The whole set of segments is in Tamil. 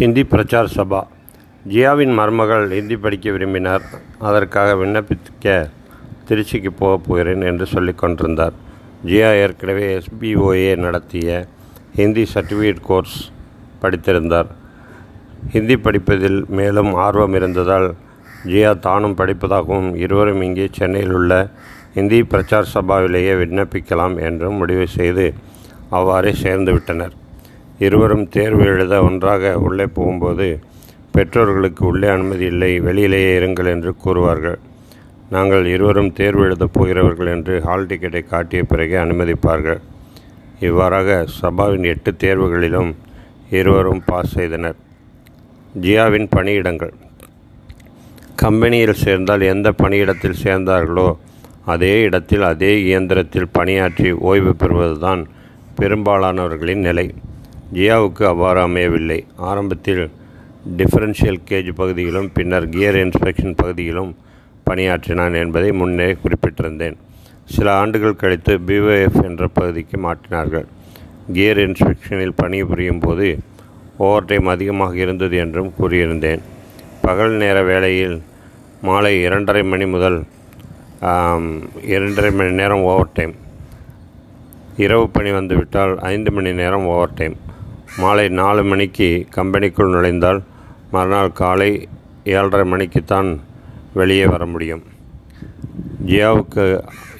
ஹிந்தி பிரச்சார் சபா. ஜியாவின் மருமகள் ஹிந்தி படிக்க விரும்பினார். அதற்காக விண்ணப்பிக்க திருச்சிக்கு போகப் போகிறேன் என்று சொல்லிக் கொண்டிருந்தார். ஜியா ஏற்கனவே எஸ்பிஓஏ நடத்திய ஹிந்தி சர்டிஃபிகேட் கோர்ஸ் படித்திருந்தார். ஹிந்தி படிப்பதில் மேலும் ஆர்வம் இருந்ததால் ஜியா தானும் படிப்பதாகவும் இருவரும் இங்கே சென்னையில் உள்ள ஹிந்தி பிரச்சார் சபாவிலேயே விண்ணப்பிக்கலாம் என்றும் முடிவு செய்து அவ்வாறே சேர்ந்து விட்டனர் இருவரும் தேர்வு எழுத ஒன்றாக உள்ளே போகும்போது பெற்றோர்களுக்கு உள்ளே அனுமதி இல்லை வெளியிலேயே இருங்கள் என்று கூறுவார்கள். நாங்கள் இருவரும் தேர்வு எழுதப் போகிறவர்கள் என்று ஹால் டிக்கெட்டை காட்டிய பிறகே அனுமதிப்பார்கள். இவ்வாறாக சபாவின் எட்டு தேர்வுகளிலும் இருவரும் பாஸ் செய்தனர். ஜியாவின் பணியிடங்கள். கம்பெனியில் சேர்ந்தால் எந்த பணியிடத்தில் சேர்ந்தார்களோ அதே இடத்தில் அதே இயந்திரத்தில் பணியாற்றி ஓய்வு பெறுவதுதான் பெரும்பாலானவர்களின் நிலை. ஜியாவுக்கு அவ்வாறு அமையவில்லை. ஆரம்பத்தில் டிஃபரன்ஷியல் கேஜ் பகுதியிலும் பின்னர் கியர் இன்ஸ்பெக்ஷன் பகுதியிலும் பணியாற்றினான் என்பதை முன்னே குறிப்பிட்டிருந்தேன். சில ஆண்டுகள் கழித்து பிஓஎஃப் என்ற பகுதிக்கு மாற்றினார்கள். கியர் இன்ஸ்பெக்ஷனில் பணிபுரியும் போது ஓவர் டைம் அதிகமாக இருந்தது என்றும் கூறியிருந்தேன். பகல் நேர வேளையில் மாலை இரண்டரை மணி முதல் இரண்டரை மணி நேரம் ஓவர் டைம் இரவு பணி வந்துவிட்டால் ஐந்து மணி நேரம் ஓவர் டைம் மாலை நாலு மணிக்கு கம்பெனிக்குள் நுழைந்தால் மறுநாள் காலை ஏழரை மணிக்குத்தான் வெளியே வர முடியும். ஜியாவுக்கு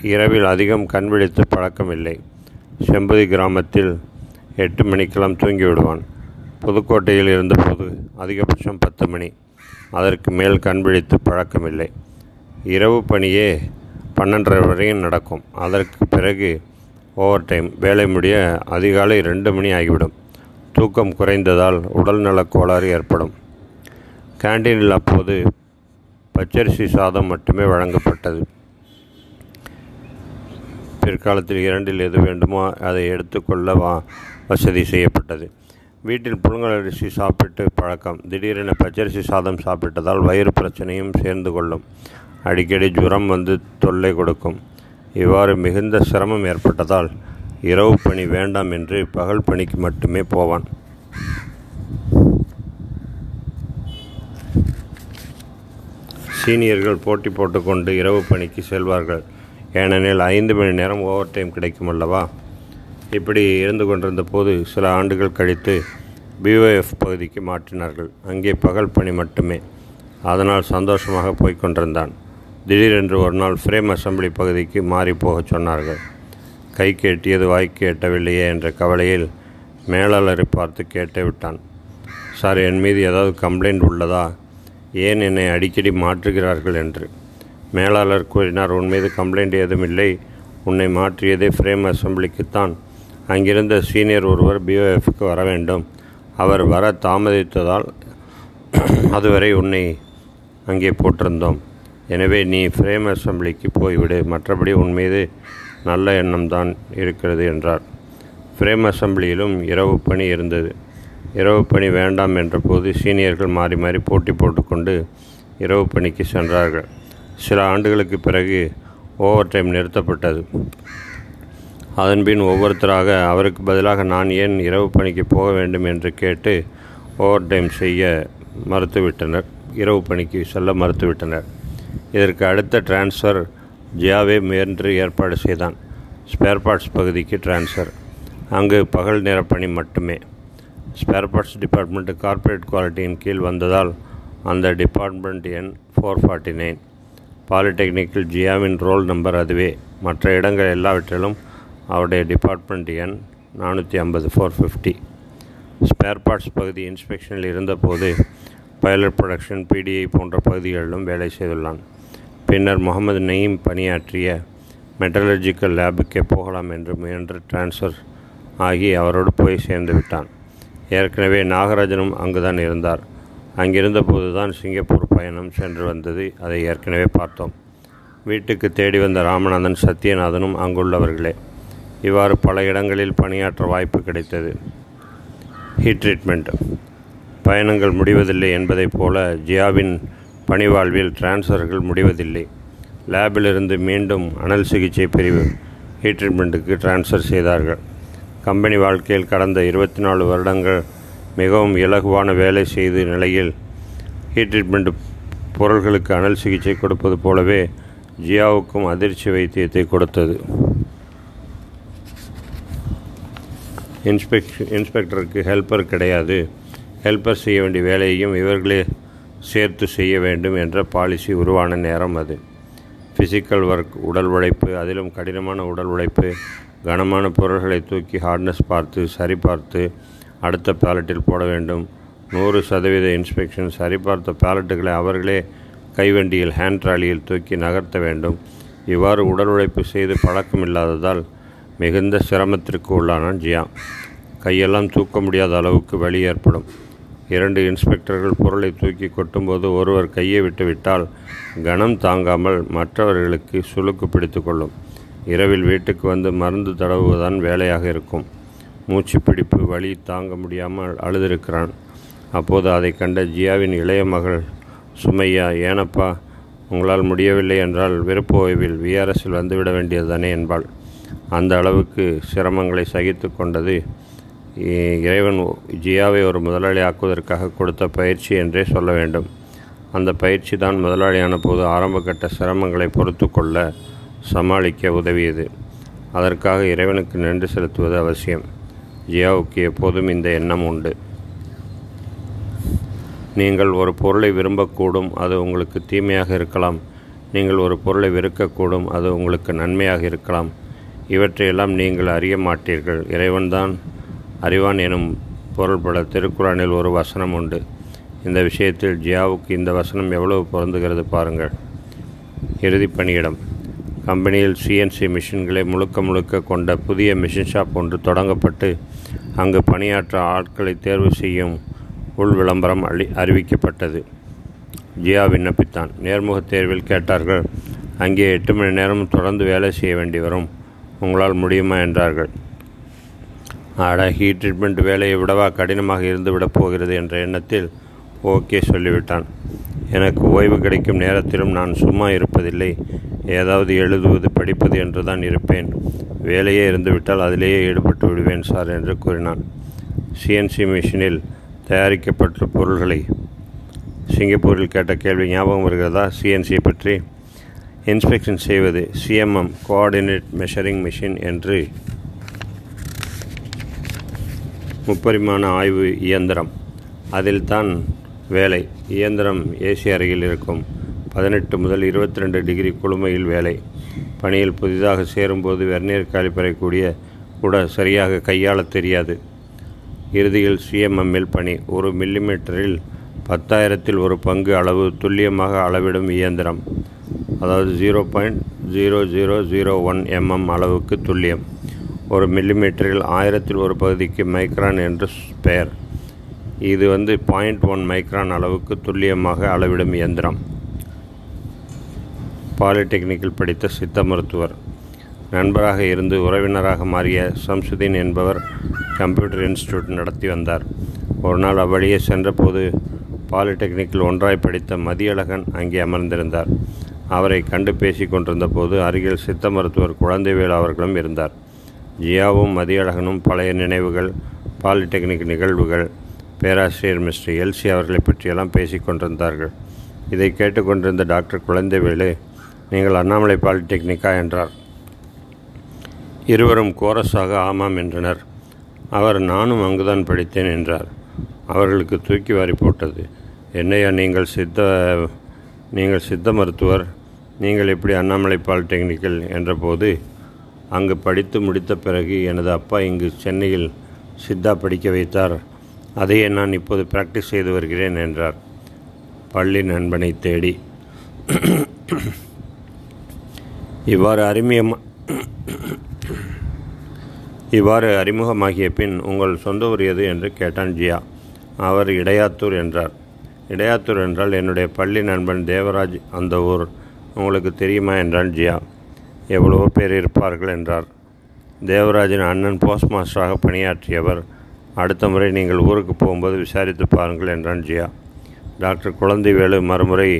இரவில் அதிகம் கண் விழித்து பழக்கமில்லை செம்பதி கிராமத்தில் எட்டு மணிக்கெல்லாம் தூங்கி விடுவான் புதுக்கோட்டையில் இருந்தபோது அதிகபட்சம் பத்து மணி. அதற்கு மேல் கண் விழித்து பழக்கமில்லை இரவு பணியே பன்னெண்டரை வரையும் நடக்கும். அதற்கு பிறகு ஓவர் டைம் வேலை முடிய அதிகாலை ரெண்டு மணி ஆகிவிடும். தூக்கம் குறைந்ததால் உடல்நலக் கோளாறு ஏற்படும். கேண்டீனில் அப்போது பச்சரிசி சாதம் மட்டுமே வழங்கப்பட்டது. பிற்காலத்தில் இரண்டில் எது வேண்டுமோ அதை எடுத்துக்கொள்ள வா வசதி செய்யப்பட்டது. வீட்டில் புழுங்கல் அரிசி சாப்பிட்டு பழக்கம். திடீரென பச்சரிசி சாதம் சாப்பிட்டதால் வயிறு பிரச்சனையும் சேர்ந்து கொள்ளும். அடிக்கடி ஜுரம் வந்து தொல்லை கொடுக்கும். இவ்வாறு மிகுந்த சிரமம் ஏற்பட்டதால் இரவு பணி வேண்டாம் என்று பகல் பணிக்கு மட்டுமே போவான். சீனியர்கள் போட்டி போட்டுக்கொண்டு இரவு பணிக்கு செல்வார்கள். ஏனெனில் ஐந்து மணி நேரம் ஓவர் டைம் கிடைக்கும் அல்லவா? இப்படி இருந்து கொண்டிருந்த போது சில ஆண்டுகள் கழித்து பிஓஎஃப் பகுதிக்கு மாற்றினார்கள். அங்கே பகல் பணி மட்டுமே. அதனால் சந்தோஷமாக போய்க் கொண்டிருந்தான். திடீரென்று ஒரு நாள் ஃப்ரேம் அசம்பிளி பகுதிக்கு மாறி போகச் சொன்னார்கள். கைக்கு எட்டியது வாய்க்கு எட்டவில்லையே என்ற கவலையில் மேலாளரை பார்த்து கேட்டு விட்டான். சார் என் மீது ஏதாவது கம்ப்ளைண்ட் உள்ளதா? ஏன் என்னை அடிக்கடி மாற்றுகிறார்கள் என்று? மேலாளர் கூறினார் உன் மீது கம்ப்ளைண்ட் ஏதும் இல்லை. உன்னை மாற்றியதே ஃப்ரேம் அசம்பிளிக்குத்தான். அங்கிருந்த சீனியர் ஒருவர் பிஓஎஃப்க்கு வர வேண்டும். அவர் வர தாமதித்ததால் அதுவரை உன்னை அங்கே போட்டிருந்தோம். எனவே நீ ஃப்ரேம் அசம்பிளிக்கு போய்விடு. மற்றபடி உன் மீது நல்ல எண்ணம்தான் இருக்கிறது என்றார். ஃப்ரேம் அசம்பிளியிலும் இரவு பணி இருந்தது. இரவு பணி வேண்டாம் என்றபோது சீனியர்கள் மாறி மாறி போட்டி போட்டுக்கொண்டு இரவு பணிக்கு சென்றார்கள். சில ஆண்டுகளுக்கு பிறகு ஓவர் டைம் நிறுத்தப்பட்டது அதன்பின் ஒவ்வொருத்தராக அவருக்கு பதிலாக நான் ஏன் இரவு பணிக்கு போக வேண்டும் என்று கேட்டு ஓவர் டைம் செய்ய மறுத்துவிட்டனர். இரவு பணிக்கு செல்ல மறுத்துவிட்டனர். இதற்கு அடுத்த டிரான்ஸ்ஃபர் ஜியாவே முயன்று ஏற்பாடு செய்தான். ஸ்பேர் பார்ட்ஸ் பகுதிக்கு டிரான்ஸ்ஃபர் அங்கு பகல் நேர பணி மட்டுமே. ஸ்பேர் பார்ட்ஸ் டிபார்ட்மெண்ட் கார்ப்பரேட் குவாலிட்டியின் கீழ் வந்ததால் அந்த டிபார்ட்மெண்ட் எண் ஃபோர் ஃபார்ட்டி நைன் பாலிடெக்னிக்கில் ஜியாவின் ரோல் நம்பர் அதுவே. மற்ற இடங்கள் எல்லாவற்றிலும் அவருடைய டிபார்ட்மெண்ட் எண் நானூற்றி ஐம்பது ஃபோர் ஃபிஃப்டி ஸ்பேர் பார்ட்ஸ் பகுதி இன்ஸ்பெக்ஷனில் இருந்தபோது பைலட் ப்ரொடக்ஷன் பிடிஐ போன்ற பகுதிகளிலும் வேலை செய்துள்ளான். பின்னர் முகமது நயீம் பணியாற்றிய மெட்டலர்ஜிக்கல் லேபுக்கே போகலாம் என்று முயன்று டிரான்ஸ்ஃபர் ஆகி அவரோடு போய் சேர்ந்து விட்டான். ஏற்கனவே நாகராஜனும் அங்குதான் இருந்தார். அங்கிருந்தபோது தான் சிங்கப்பூர் பயணம் சென்று வந்தது. அதை ஏற்கனவே பார்த்தோம். வீட்டுக்கு தேடி வந்த ராமநாதன் சத்யநாதனும் அங்குள்ளவர்களே. இவ்வாறு பல இடங்களில் பணியாற்ற வாய்ப்பு கிடைத்தது. Heat treatment. பயணங்கள் முடிவதில்லை என்பதைப் போல ஜியாவின் பணிவாழ்வில் டிரான்ஸ்ஃபர்கள் முடிவதில்லை. லேபிலிருந்து மீண்டும் அனல் சிகிச்சை பிரிவு ஹீட் ட்ரீட்மெண்ட்டுக்கு டிரான்ஸ்ஃபர் செய்தார்கள். கம்பெனி வாழ்க்கையில் கடந்த இருபத்தி நாலு வருடங்கள் மிகவும் இலகுவான வேலை செய்த நிலையில் ஹீட் ட்ரீட்மெண்ட் பொருள்களுக்கு அனல் சிகிச்சை கொடுப்பது போலவே ஜியாவுக்கும் அதிர்ச்சி வைத்தியத்தை கொடுத்தது. இன்ஸ்பெக்ட் இன்ஸ்பெக்டருக்கு ஹெல்ப்பர் கிடையாது. ஹெல்ப்பர் செய்ய வேண்டிய வேலையையும் இவர்களே சேர்த்து செய்ய வேண்டும் என்ற பாலிசி உருவான நேரம் அது. ஃபிசிக்கல் ஒர்க் உடல் உழைப்பு அதிலும் கடினமான உடல் உழைப்பு கனமான பொருள்களை தூக்கி ஹார்ட்னஸ் பார்த்து சரிபார்த்து அடுத்த பேலட்டில் போட வேண்டும். நூறு சதவீத இன்ஸ்பெக்ஷன் சரிபார்த்த பேலட்டுகளை அவர்களே கைவண்டியில் ஹேண்ட் ட்ராலியில் தூக்கி நகர்த்த வேண்டும். இவ்வாறு உடல் உழைப்பு செய்து பழக்கம் இல்லாததால் மிகுந்த சிரமத்திற்கு உள்ளானான் ஜியா. கையெல்லாம் தூக்க முடியாத அளவுக்கு வலி ஏற்படும். இரண்டு இன்ஸ்பெக்டர்கள் பொருளை தூக்கி கொட்டும்போது ஒருவர் கையை விட்டுவிட்டால் கனம் தாங்காமல் மற்றவர்களுக்கு சுளுக்கு பிடித்து கொள்ளும். இரவில் வீட்டுக்கு வந்து மருந்து தடவுவதுதான் வேலையாக இருக்கும். மூச்சு பிடிப்பு வலி தாங்க முடியாமல் அழுதிருக்கிறான். அப்போது அதை கண்ட ஜியாவின் இளைய மகள் சுமையா ஏனப்பா உங்களால் முடியவில்லை என்றால் விருப்ப ஓய்வில் விஆர்எஸில் வந்துவிட வேண்டியதுதானே என்பாள். அந்த அளவுக்கு சிரமங்களை சகித்து கொண்டது இறைவன் ஜியாவை ஒரு முதலாளி ஆக்குவதற்காக கொடுத்த பயிற்சி என்றே சொல்ல வேண்டும். அந்த பயிற்சி தான் முதலாளியான போது ஆரம்பகட்ட சிரமங்களை பொறுத்து கொள்ள சமாளிக்க உதவியது. அதற்காக இறைவனுக்கு நன்றி செலுத்துவது அவசியம். ஜியாவுக்கு எப்போதும் இந்த எண்ணம் உண்டு. நீங்கள் ஒரு பொருளை விரும்பக்கூடும் அது உங்களுக்கு தீமையாக இருக்கலாம். நீங்கள் ஒரு பொருளை வெறுக்கக்கூடும் அது உங்களுக்கு நன்மையாக இருக்கலாம். இவற்றையெல்லாம் நீங்கள் அறிய மாட்டீர்கள். இறைவன்தான் அறிவான் எனும் பொருள்பட திருக்குறானில் ஒரு வசனம் உண்டு. இந்த விஷயத்தில் ஜியாவுக்கு இந்த வசனம் எவ்வளவு பொருந்துகிறது பாருங்கள். இறுதி பணியிடம். கம்பெனியில் சிஎன்சி மிஷின்களை முழுக்க முழுக்க கொண்ட புதிய மிஷின் ஷாப் ஒன்று தொடங்கப்பட்டு அங்கு பணியாற்ற ஆட்களை தேர்வு செய்யும் உள் விளம்பரம் அளி அறிவிக்கப்பட்டது. ஜியா விண்ணப்பித்தான். நேர்முகத் தேர்வில் கேட்டார்கள் அங்கே எட்டு மணி நேரம் தொடர்ந்து வேலை செய்ய வேண்டி வரும். உங்களால் முடியுமா? என்றார்கள். ஆட ஹீட் ட்ரீட்மெண்ட் வேலையை விடவா கடினமாக இருந்துவிடப் போகிறது என்ற எண்ணத்தில் ஓகே சொல்லிவிட்டான். எனக்கு ஓய்வு கிடைக்கும் நேரத்திலும் நான் சும்மா இருப்பதில்லை. ஏதாவது எழுதுவது படிப்பது என்று தான் இருப்பேன். வேலையே இருந்துவிட்டால் அதிலேயே ஈடுபட்டு விடுவேன் சார் என்று கூறினான். சிஎன்சி மிஷினில் தயாரிக்கப்பட்ட பொருள்களை சிங்கப்பூரில் கேட்ட கேள்வி ஞாபகம் வருகிறதா? சிஎன்சியை பற்றி இன்ஸ்பெக்ஷன் செய்வது சிஎம்எம் கோஆர்டினேட் மெஷரிங் மிஷின் என்று முப்பரிமாண ஆய்வு இயந்திரம். அதில் தான் வேலை. இயந்திரம் ஏசி அறையில் இருக்கும். பதினெட்டு முதல் இருபத்தி ரெண்டு டிகிரி குளுமையில் வேலை. பணியில் புதிதாக சேரும்போது வெர்னியர் காலிப்பரை கூடிய கூட சரியாக கையாள தெரியாது. இறுதியில் சிஎம்எம்மில் பணி. ஒரு மில்லிமீட்டரில் பத்தாயிரத்தில் ஒரு பங்கு அளவு துல்லியமாக அளவிடும் இயந்திரம். அதாவது zero point zero zero zero one mm அளவுக்கு துல்லியம். ஒரு மில்லிமீட்டரில் ஆயிரத்தில் ஒரு பகுதிக்கு மைக்ரான் என்று பெயர். இது வந்து பாயிண்ட் ஒன் மைக்ரான் அளவுக்கு துல்லியமாக அளவிடும் இயந்திரம். பாலிடெக்னிக்கில் படித்த சித்த மருத்துவர். நண்பராக இருந்து உறவினராக மாறிய சம்சுதீன் என்பவர் கம்ப்யூட்டர் இன்ஸ்டியூட் நடத்தி வந்தார். ஒரு நாள் அவ்வழியே சென்றபோது பாலிடெக்னிக்கில் ஒன்றாய் படித்த மதியழகன் அங்கே அமர்ந்திருந்தார். அவரை கண்டு பேசி கொண்டிருந்த போது அருகில் சித்த மருத்துவர் குழந்தைவேல் அவர்களும் இருந்தார். ஜியாவும் மதியழகனும் பழைய நினைவுகள் பாலிடெக்னிக் நிகழ்வுகள் பேராசிரியர் மிஸ்டர் எல்சி அவர்களை பற்றியெல்லாம் பேசிக் கொண்டிருந்தார்கள். இதை கேட்டுக்கொண்டிருந்த டாக்டர் குழந்தைவேலு நீங்கள் அண்ணாமலை பாலிடெக்னிக்கா? என்றார். இருவரும் கோரஸாக ஆமாம் என்றனர். அவர் நானும் அங்குதான் படித்தேன் என்றார். அவர்களுக்கு தூக்கி வாரி போட்டது. என்னையா நீங்கள் சித்த நீங்கள் சித்த மருத்துவர்? நீங்கள் எப்படி அண்ணாமலை பாலிடெக்னிக்கல்? என்றபோது அங்கு படித்து முடித்த பிறகு எனது அப்பா இங்கு சென்னையில் சித்தா படிக்க வைத்தார். அதையே நான் இப்போது பிராக்டிஸ் செய்து வருகிறேன் என்றார். பள்ளி நண்பனை தேடி. இவ்வாறு அறிமுகம் இவ்வாறு அறிமுகமாகிய பின் உங்கள் சொந்த ஊர் எது என்று கேட்டான் ஜியா. அவர் இடையாத்தூர் என்றார். இடையாத்தூர் என்றால் என்னுடைய பள்ளி நண்பன் தேவராஜ் அந்த ஊர். உங்களுக்கு தெரியுமா? என்றான் ஜியா. எவ்வளவோ பேர் இருப்பார்கள் என்றார். தேவராஜின் அண்ணன் போஸ்ட் மாஸ்டராக பணியாற்றியவர் அடுத்த முறை நீங்கள் ஊருக்கு போகும்போது விசாரித்து பாருங்கள் என்றான் ஜியா. டாக்டர் குழந்தைவேலு மறுமுறை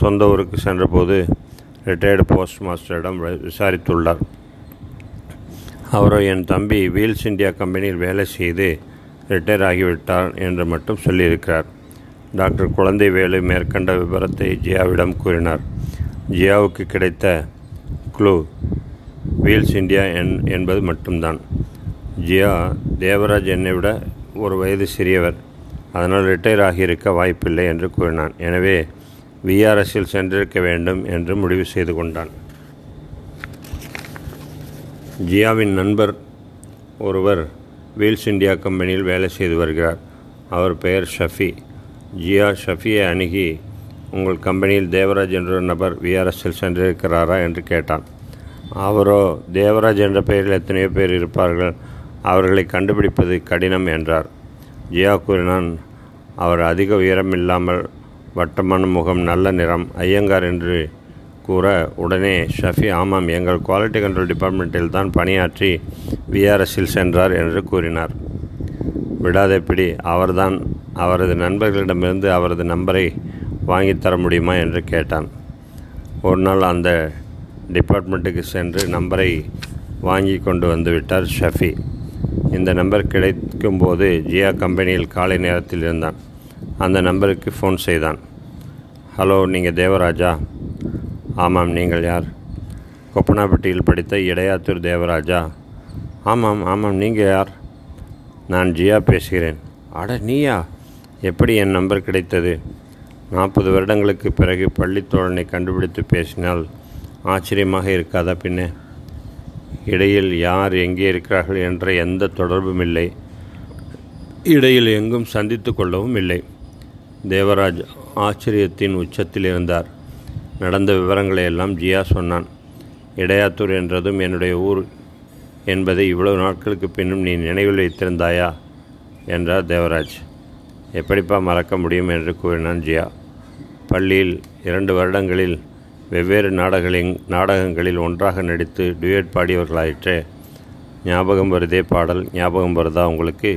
சொந்த ஊருக்கு சென்றபோது ரிட்டையர்டு போஸ்ட் மாஸ்டரிடம் விசாரித்துள்ளார். அவரோ என் தம்பி வீல்ஸ் இந்தியா கம்பெனியில் வேலை செய்து ரிட்டையர் ஆகிவிட்டார் என்று மட்டும் சொல்லியிருக்கிறார். டாக்டர் குழந்தைவேலு மேற்கண்ட விவரத்தை ஜியாவிடம் கூறினார். ஜியாவுக்கு கிடைத்த க்ளூ வீல்ஸ் இந்தியா என் என்பது மட்டும்தான். ஜியா தேவராஜ் என்னை விட ஒரு வயது சிறியவர். அதனால் ரிட்டையர் ஆகியிருக்க வாய்ப்பில்லை என்று கூறினான். எனவே விஆர்எஸில் சென்றிருக்க வேண்டும் என்று முடிவு செய்து கொண்டான். ஜியாவின் நண்பர் ஒருவர் வீல்ஸ் இந்தியா கம்பெனியில் வேலை செய்து வருகிறார். அவர் பெயர் ஷஃபி. ஜியா ஷஃபியை அணுகி உங்கள் கம்பெனியில் தேவராஜ் என்ற நபர் விஆர்எஸ்எல் சென்றிருக்கிறாரா என்று கேட்டான். அவரோ தேவராஜ் என்ற பெயரில் எத்தனையோ பேர் இருப்பார்கள். அவர்களை கண்டுபிடிப்பது கடினம் என்றார். ஜியா கூறினான் அவர் அதிக உயரம் இல்லாமல் வட்டமான முகம் நல்ல நிறம் ஐயங்கார் என்று கூற உடனே ஷஃபி ஆமாம் எங்கள் குவாலிட்டி கண்ட்ரோல் டிபார்ட்மெண்ட்டில் தான் பணியாற்றி விஆர்எஸில் சென்றார் என்று கூறினார். விடாதபிடி அவர்தான் அவரது நண்பர்களிடமிருந்து அவரது நம்பரை வாங்கித்தர முடியுமா என்று கேட்டான். ஒரு நாள் அந்த டிபார்ட்மெண்ட்டுக்கு சென்று நம்பரை வாங்கி கொண்டு வந்து விட்டார் ஷஃபி. இந்த நம்பர் கிடைக்கும்போது ஜியா கம்பெனியில் காலை நேரத்தில் இருந்தான். அந்த நம்பருக்கு ஃபோன் செய்தான். ஹலோ நீங்கள் தேவராஜா? ஆமாம் நீங்கள் யார்? கொப்பனாப்பட்டியில் படித்த இடையாத்தூர் தேவராஜா. ஆமாம் ஆமாம் நீங்கள் யார்? நான் ஜியா பேசுகிறேன். அட நீயா? எப்படி என் நம்பர் கிடைத்தது? நாற்பது வருடங்களுக்கு பிறகு பள்ளித்தோழனை கண்டுபிடித்து பேசினால் ஆச்சரியமாக இருக்காதா பின்னே? இடையில் யார் எங்கே இருக்கிறார்கள் என்ற எந்த தொடர்பும் இல்லை. இடையில் எங்கும் சந்தித்து கொள்ளவும் இல்லை. தேவராஜ் ஆச்சரியத்தின் உச்சத்தில் இருந்தார். நடந்த விவரங்களை எல்லாம் ஜியா சொன்னான். இடையாத்தூர் என்றதும் என்னுடைய ஊர் என்பதை இவ்வளவு நாட்களுக்கு பின்னும் நீ நினைவில் வைத்திருந்தாயா? என்றார் தேவராஜ். எப்படிப்பா மறக்க முடியும் என்று கூறினான் ஜியா. பள்ளியில் இரண்டு வருடங்களில் வெவ்வேறு நாடகங்களின் நாடகங்களில் ஒன்றாக நடித்து டுயட் பாடியவர்களாயிற்றே. ஞாபகம் வருதே பாடல் ஞாபகம் வருதா உங்களுக்கு?